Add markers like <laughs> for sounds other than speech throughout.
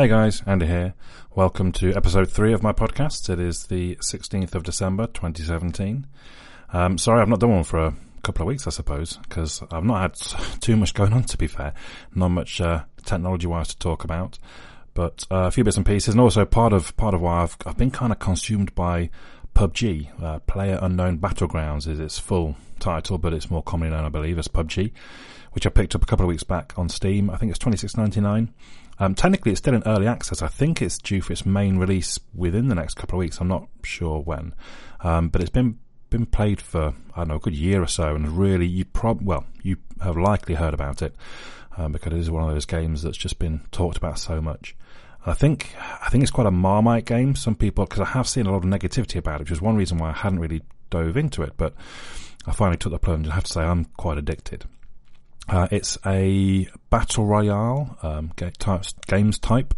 Hey guys, Andy here. Welcome to episode three of my podcast. It is the 16th of December 2017. Um, sorry, I've not done one for a couple of weeks, I suppose, because I've not had <laughs> too much going on, to be fair. Not much uh, technology wise to talk about, but uh, a few bits and pieces, and also part of part of why I've, I've been kind of consumed by PUBG. Uh, Player Unknown Battlegrounds is its full title, but it's more commonly known, I believe, as PUBG, which I picked up a couple of weeks back on Steam. I think it's twenty six ninety nine. Um, technically, it's still in early access. I think it's due for its main release within the next couple of weeks. I'm not sure when, um, but it's been been played for I don't know a good year or so, and really, you prob well, you have likely heard about it um, because it is one of those games that's just been talked about so much. I think I think it's quite a marmite game. Some people because I have seen a lot of negativity about it, which is one reason why I hadn't really dove into it. But I finally took the plunge. And I have to say I'm quite addicted. Uh, it's a battle royale um, games type.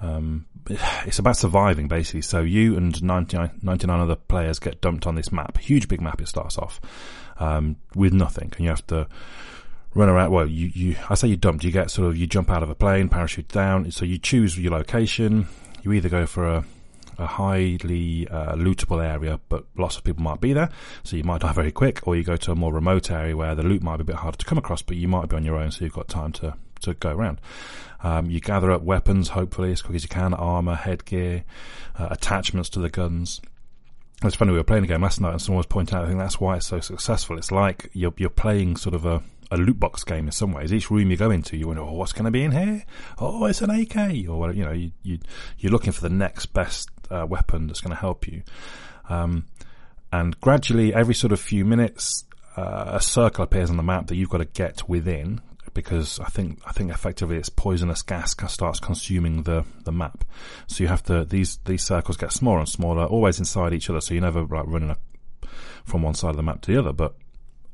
Um, it's about surviving basically. So you and 99, 99, other players get dumped on this map. Huge big map. It starts off um, with nothing, and you have to run around. Well, you, you I say you dumped. You get sort of you jump out of a plane, parachute down. So you choose your location. You either go for a a highly uh, lootable area, but lots of people might be there, so you might die very quick, or you go to a more remote area where the loot might be a bit harder to come across, but you might be on your own, so you've got time to, to go around. Um, you gather up weapons, hopefully, as quick as you can, armor, headgear, uh, attachments to the guns. It's funny, we were playing a game last night and someone was pointing out, I think that's why it's so successful. It's like you're, you're playing sort of a, a loot box game in some ways. Each room you go into, you wonder, oh, what's going to be in here? Oh, it's an AK, or whatever. You know, you, you you're looking for the next best uh, weapon that's going to help you. Um, and gradually, every sort of few minutes, uh, a circle appears on the map that you've got to get within because I think I think effectively it's poisonous gas starts consuming the the map. So you have to these these circles get smaller and smaller, always inside each other. So you're never like running a, from one side of the map to the other, but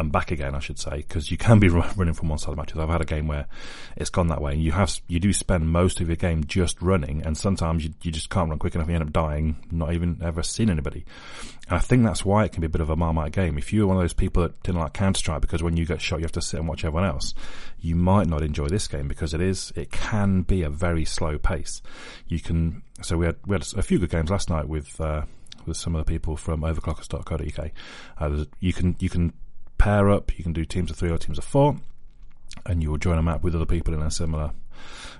and back again, I should say, because you can be running from one side of the matches. I've had a game where it's gone that way, and you have you do spend most of your game just running, and sometimes you you just can't run quick enough, and you end up dying, not even ever seeing anybody. And I think that's why it can be a bit of a marmite game. If you're one of those people that didn't like Counter Strike because when you get shot you have to sit and watch everyone else, you might not enjoy this game because it is it can be a very slow pace. You can so we had we had a few good games last night with. Uh, with some of the people from overclockers.co.uk. Uh, you can you can pair up. You can do teams of three or teams of four, and you will join a map with other people in a similar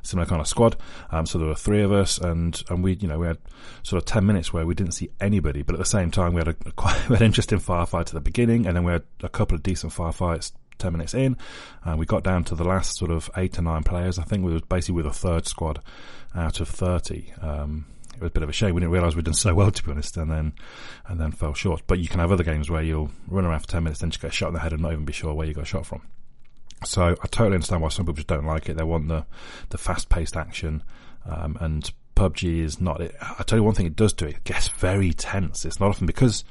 similar kind of squad. Um, so there were three of us, and and we you know we had sort of ten minutes where we didn't see anybody, but at the same time we had a, a <laughs> quite an interesting firefight at the beginning, and then we had a couple of decent firefights. 10 minutes in, and we got down to the last sort of eight to nine players. I think we were basically with a third squad out of 30. Um, it was a bit of a shame. We didn't realise we'd done so well, to be honest, and then and then fell short. But you can have other games where you'll run around for ten minutes, then just get shot in the head and not even be sure where you got shot from. So I totally understand why some people just don't like it. They want the the fast paced action, um, and PUBG is not. It. I tell you one thing, it does do it. It gets very tense. It's not often because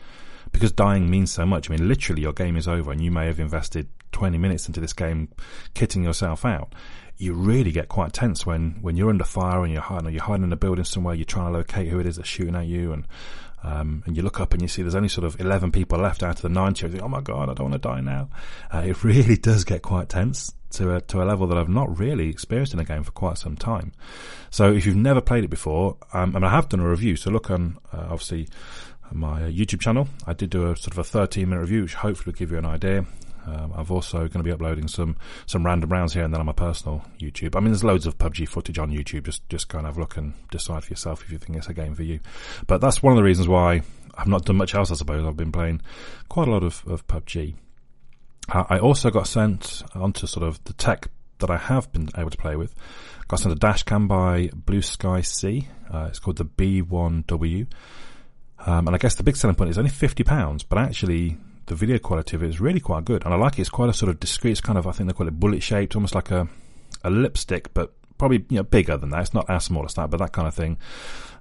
because dying means so much. I mean, literally, your game is over, and you may have invested 20 minutes into this game, kitting yourself out you really get quite tense when, when you're under fire and you're hiding, you're hiding in a building somewhere, you're trying to locate who it is that's shooting at you and, um, and you look up and you see there's only sort of 11 people left out of the 90. You think, oh my God, I don't want to die now. Uh, it <laughs> really does get quite tense to a, to a level that I've not really experienced in a game for quite some time. So if you've never played it before, um, and I have done a review, so look on, uh, obviously, my YouTube channel. I did do a sort of a 13 minute review, which hopefully will give you an idea. Um, I've also going to be uploading some some random rounds here and then on my personal YouTube. I mean, there's loads of PUBG footage on YouTube. Just just have a look and decide for yourself if you think it's a game for you. But that's one of the reasons why I've not done much else. I suppose I've been playing quite a lot of of PUBG. I also got sent onto sort of the tech that I have been able to play with. Got sent a dash cam by BlueSkySea. Uh, it's called the B1W. Um, and I guess the big selling point is only fifty pounds, but actually the video quality of it is really quite good, and I like it. It's quite a sort of discreet. It's kind of I think they call it bullet shaped, almost like a a lipstick, but probably you know bigger than that. It's not as small as that, but that kind of thing.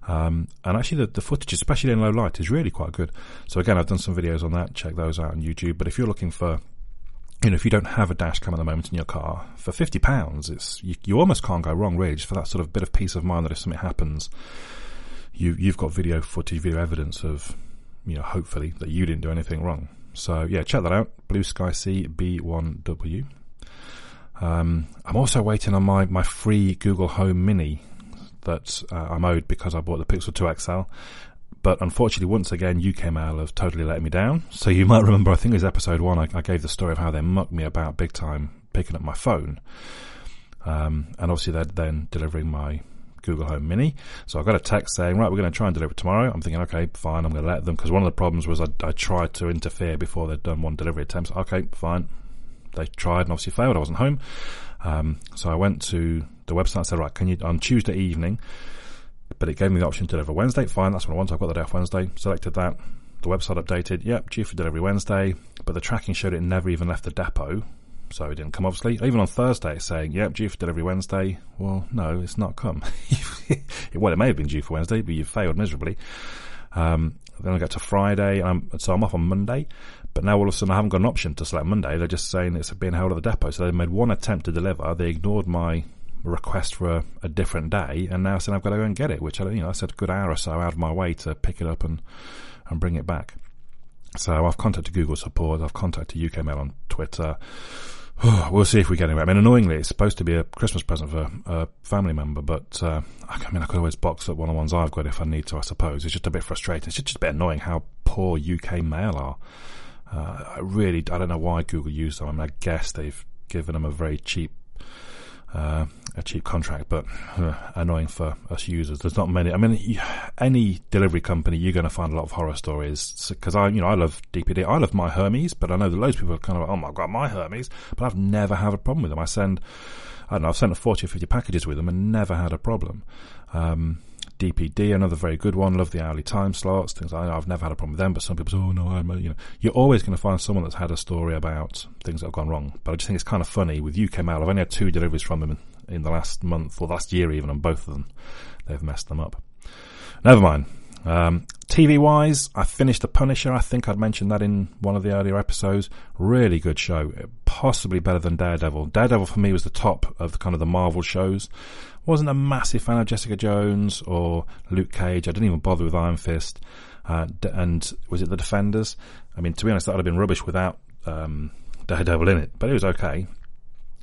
Um, and actually, the, the footage, especially in low light, is really quite good. So again, I've done some videos on that. Check those out on YouTube. But if you're looking for you know, if you don't have a dash cam at the moment in your car, for fifty pounds, it's you, you almost can't go wrong, really, just for that sort of bit of peace of mind that if something happens, you you've got video footage, video evidence of, you know, hopefully that you didn't do anything wrong. So yeah, check that out. BlueSkySea B1W. Um, I'm also waiting on my, my free Google Home Mini that uh, I'm owed because I bought the Pixel 2 XL. But unfortunately, once again, UK Mail have totally let me down. So you might remember, I think it was episode one, I, I gave the story of how they mucked me about big time picking up my phone. Um, and obviously they're then delivering my Google Home Mini. So I got a text saying, right, we're going to try and deliver tomorrow. I'm thinking, okay, fine, I'm going to let them because one of the problems was I, I, tried to interfere before they'd done one delivery attempt. Okay, fine. They tried and obviously failed. I wasn't home. Um, so I went to the website and said, right, can you, on Tuesday evening, but it gave me the option to deliver Wednesday. Fine, that's what I want. I've got the day off Wednesday. Selected that. The website updated. Yep, due for delivery Wednesday. But the tracking showed it never even left the depot. So it didn't come, obviously. Even on Thursday, it's saying, yep, due for delivery Wednesday. Well, no, it's not come. <laughs> well, it may have been due for Wednesday, but you failed miserably. Um, then I get to Friday, and I'm, so I'm off on Monday. But now all of a sudden I haven't got an option to select Monday. They're just saying it's being held at the depot. So they made one attempt to deliver. They ignored my request for a, a, different day, and now saying I've got to go and get it, which I, you know, I said a good hour or so out of my way to pick it up and and bring it back. So I've contacted Google support, I've contacted UK Mail on Twitter. <sighs> we'll see if we get anywhere. I mean, annoyingly, it's supposed to be a Christmas present for a family member, but uh, I mean, I could always box up one of the ones I've got if I need to. I suppose it's just a bit frustrating. It's just a bit annoying how poor UK Mail are. Uh, I really, I don't know why Google used them. I mean, I guess they've given them a very cheap uh, a cheap contract, but uh, annoying for us users. There's not many. I mean, any delivery company, you're going to find a lot of horror stories. Because I, you know, I love DPD. I love My Hermes, but I know that loads of people are kind of, like, oh my god, My Hermes. But I've never had a problem with them. I send, I don't know, I've sent 40 or 50 packages with them and never had a problem. Um, DPD, another very good one. Love the hourly time slots. Things like that. I've never had a problem with them, but some people say, "Oh no, I'm," uh, you know, you're always going to find someone that's had a story about things that have gone wrong. But I just think it's kind of funny with UK Mail. I've only had two deliveries from them in, in the last month or last year, even, and both of them they've messed them up. Never mind. Um, TV wise, I finished The Punisher. I think I'd mentioned that in one of the earlier episodes. Really good show. Possibly better than Daredevil. Daredevil for me was the top of the kind of the Marvel shows. Wasn't a massive fan of Jessica Jones or Luke Cage. I didn't even bother with Iron Fist. Uh, and was it The Defenders? I mean, to be honest, that would have been rubbish without um, Daredevil in it, but it was okay.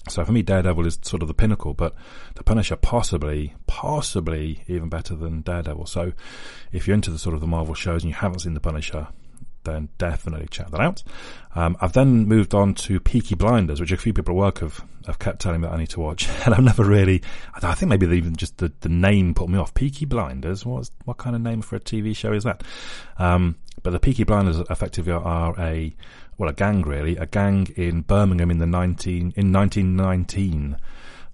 So for me, Daredevil is sort of the pinnacle, but The Punisher possibly, possibly even better than Daredevil. So if you're into the sort of the Marvel shows and you haven't seen The Punisher, then definitely check that out. Um, I've then moved on to Peaky Blinders, which a few people at work have, have kept telling me that I need to watch, <laughs> and I've never really. I think maybe even just the, the name put me off. Peaky Blinders, what what kind of name for a TV show is that? Um, but the Peaky Blinders effectively are a well, a gang really, a gang in Birmingham in the 19, in 1919.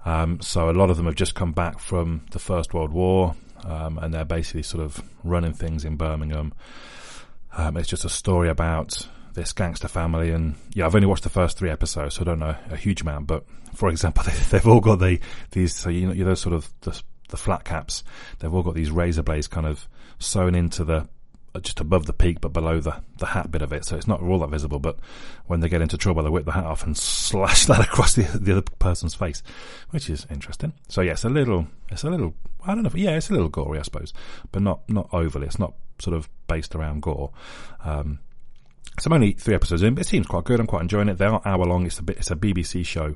Um, so a lot of them have just come back from the First World War, um, and they're basically sort of running things in Birmingham. Um, it's just a story about this gangster family, and yeah, I've only watched the first three episodes, so I don't know a huge amount. But for example, <laughs> they, have all got the these, so you know, know, sort of the, the flat caps. They've all got these razor blades kind of sewn into the just above the peak, but below the, the hat bit of it. So it's not all that visible. But when they get into trouble, they whip the hat off and <laughs> slash that across the, the other person's face, which is interesting. So yeah, it's a little, it's a little, I don't know. If, yeah, it's a little gory, I suppose, but not not overly. It's not sort of based around gore. Um, so I'm only three episodes in, but it seems quite good. I'm quite enjoying it. They are hour long. It's a bit, it's a BBC show.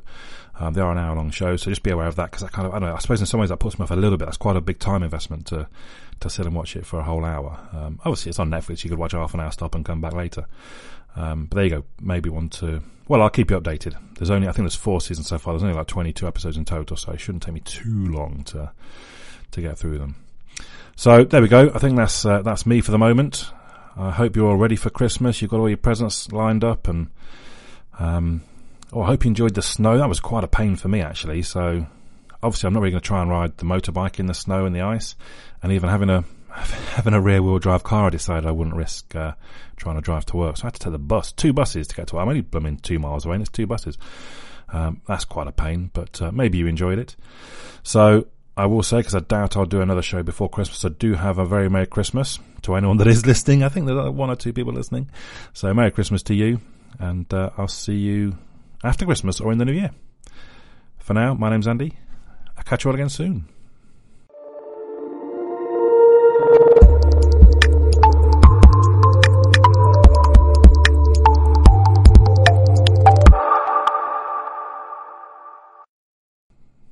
Um, they are an hour long show, so just be aware of that because I kind of, I don't know, I suppose in some ways that puts me off a little bit. That's quite a big time investment to, to sit and watch it for a whole hour. Um, obviously it's on Netflix. You could watch half an hour, stop and come back later. Um, but there you go. Maybe one to, well, I'll keep you updated. There's only, I think there's four seasons so far. There's only like 22 episodes in total, so it shouldn't take me too long to, to get through them. So there we go. I think that's, uh, that's me for the moment. I hope you're all ready for Christmas. You've got all your presents lined up, and um, oh, I hope you enjoyed the snow. That was quite a pain for me actually. So obviously, I'm not really going to try and ride the motorbike in the snow and the ice, and even having a <laughs> having a rear wheel drive car, I decided I wouldn't risk uh, trying to drive to work. So I had to take the bus, two buses to get to work. I'm only blooming two miles away, and it's two buses. Um, that's quite a pain, but uh, maybe you enjoyed it. So I will say, because I doubt I'll do another show before Christmas, I do have a very Merry Christmas to anyone <laughs> that is listening. I think there's one or two people listening. So Merry Christmas to you, and uh, I'll see you after Christmas or in the new year. For now, my name's Andy. I'll catch you all again soon.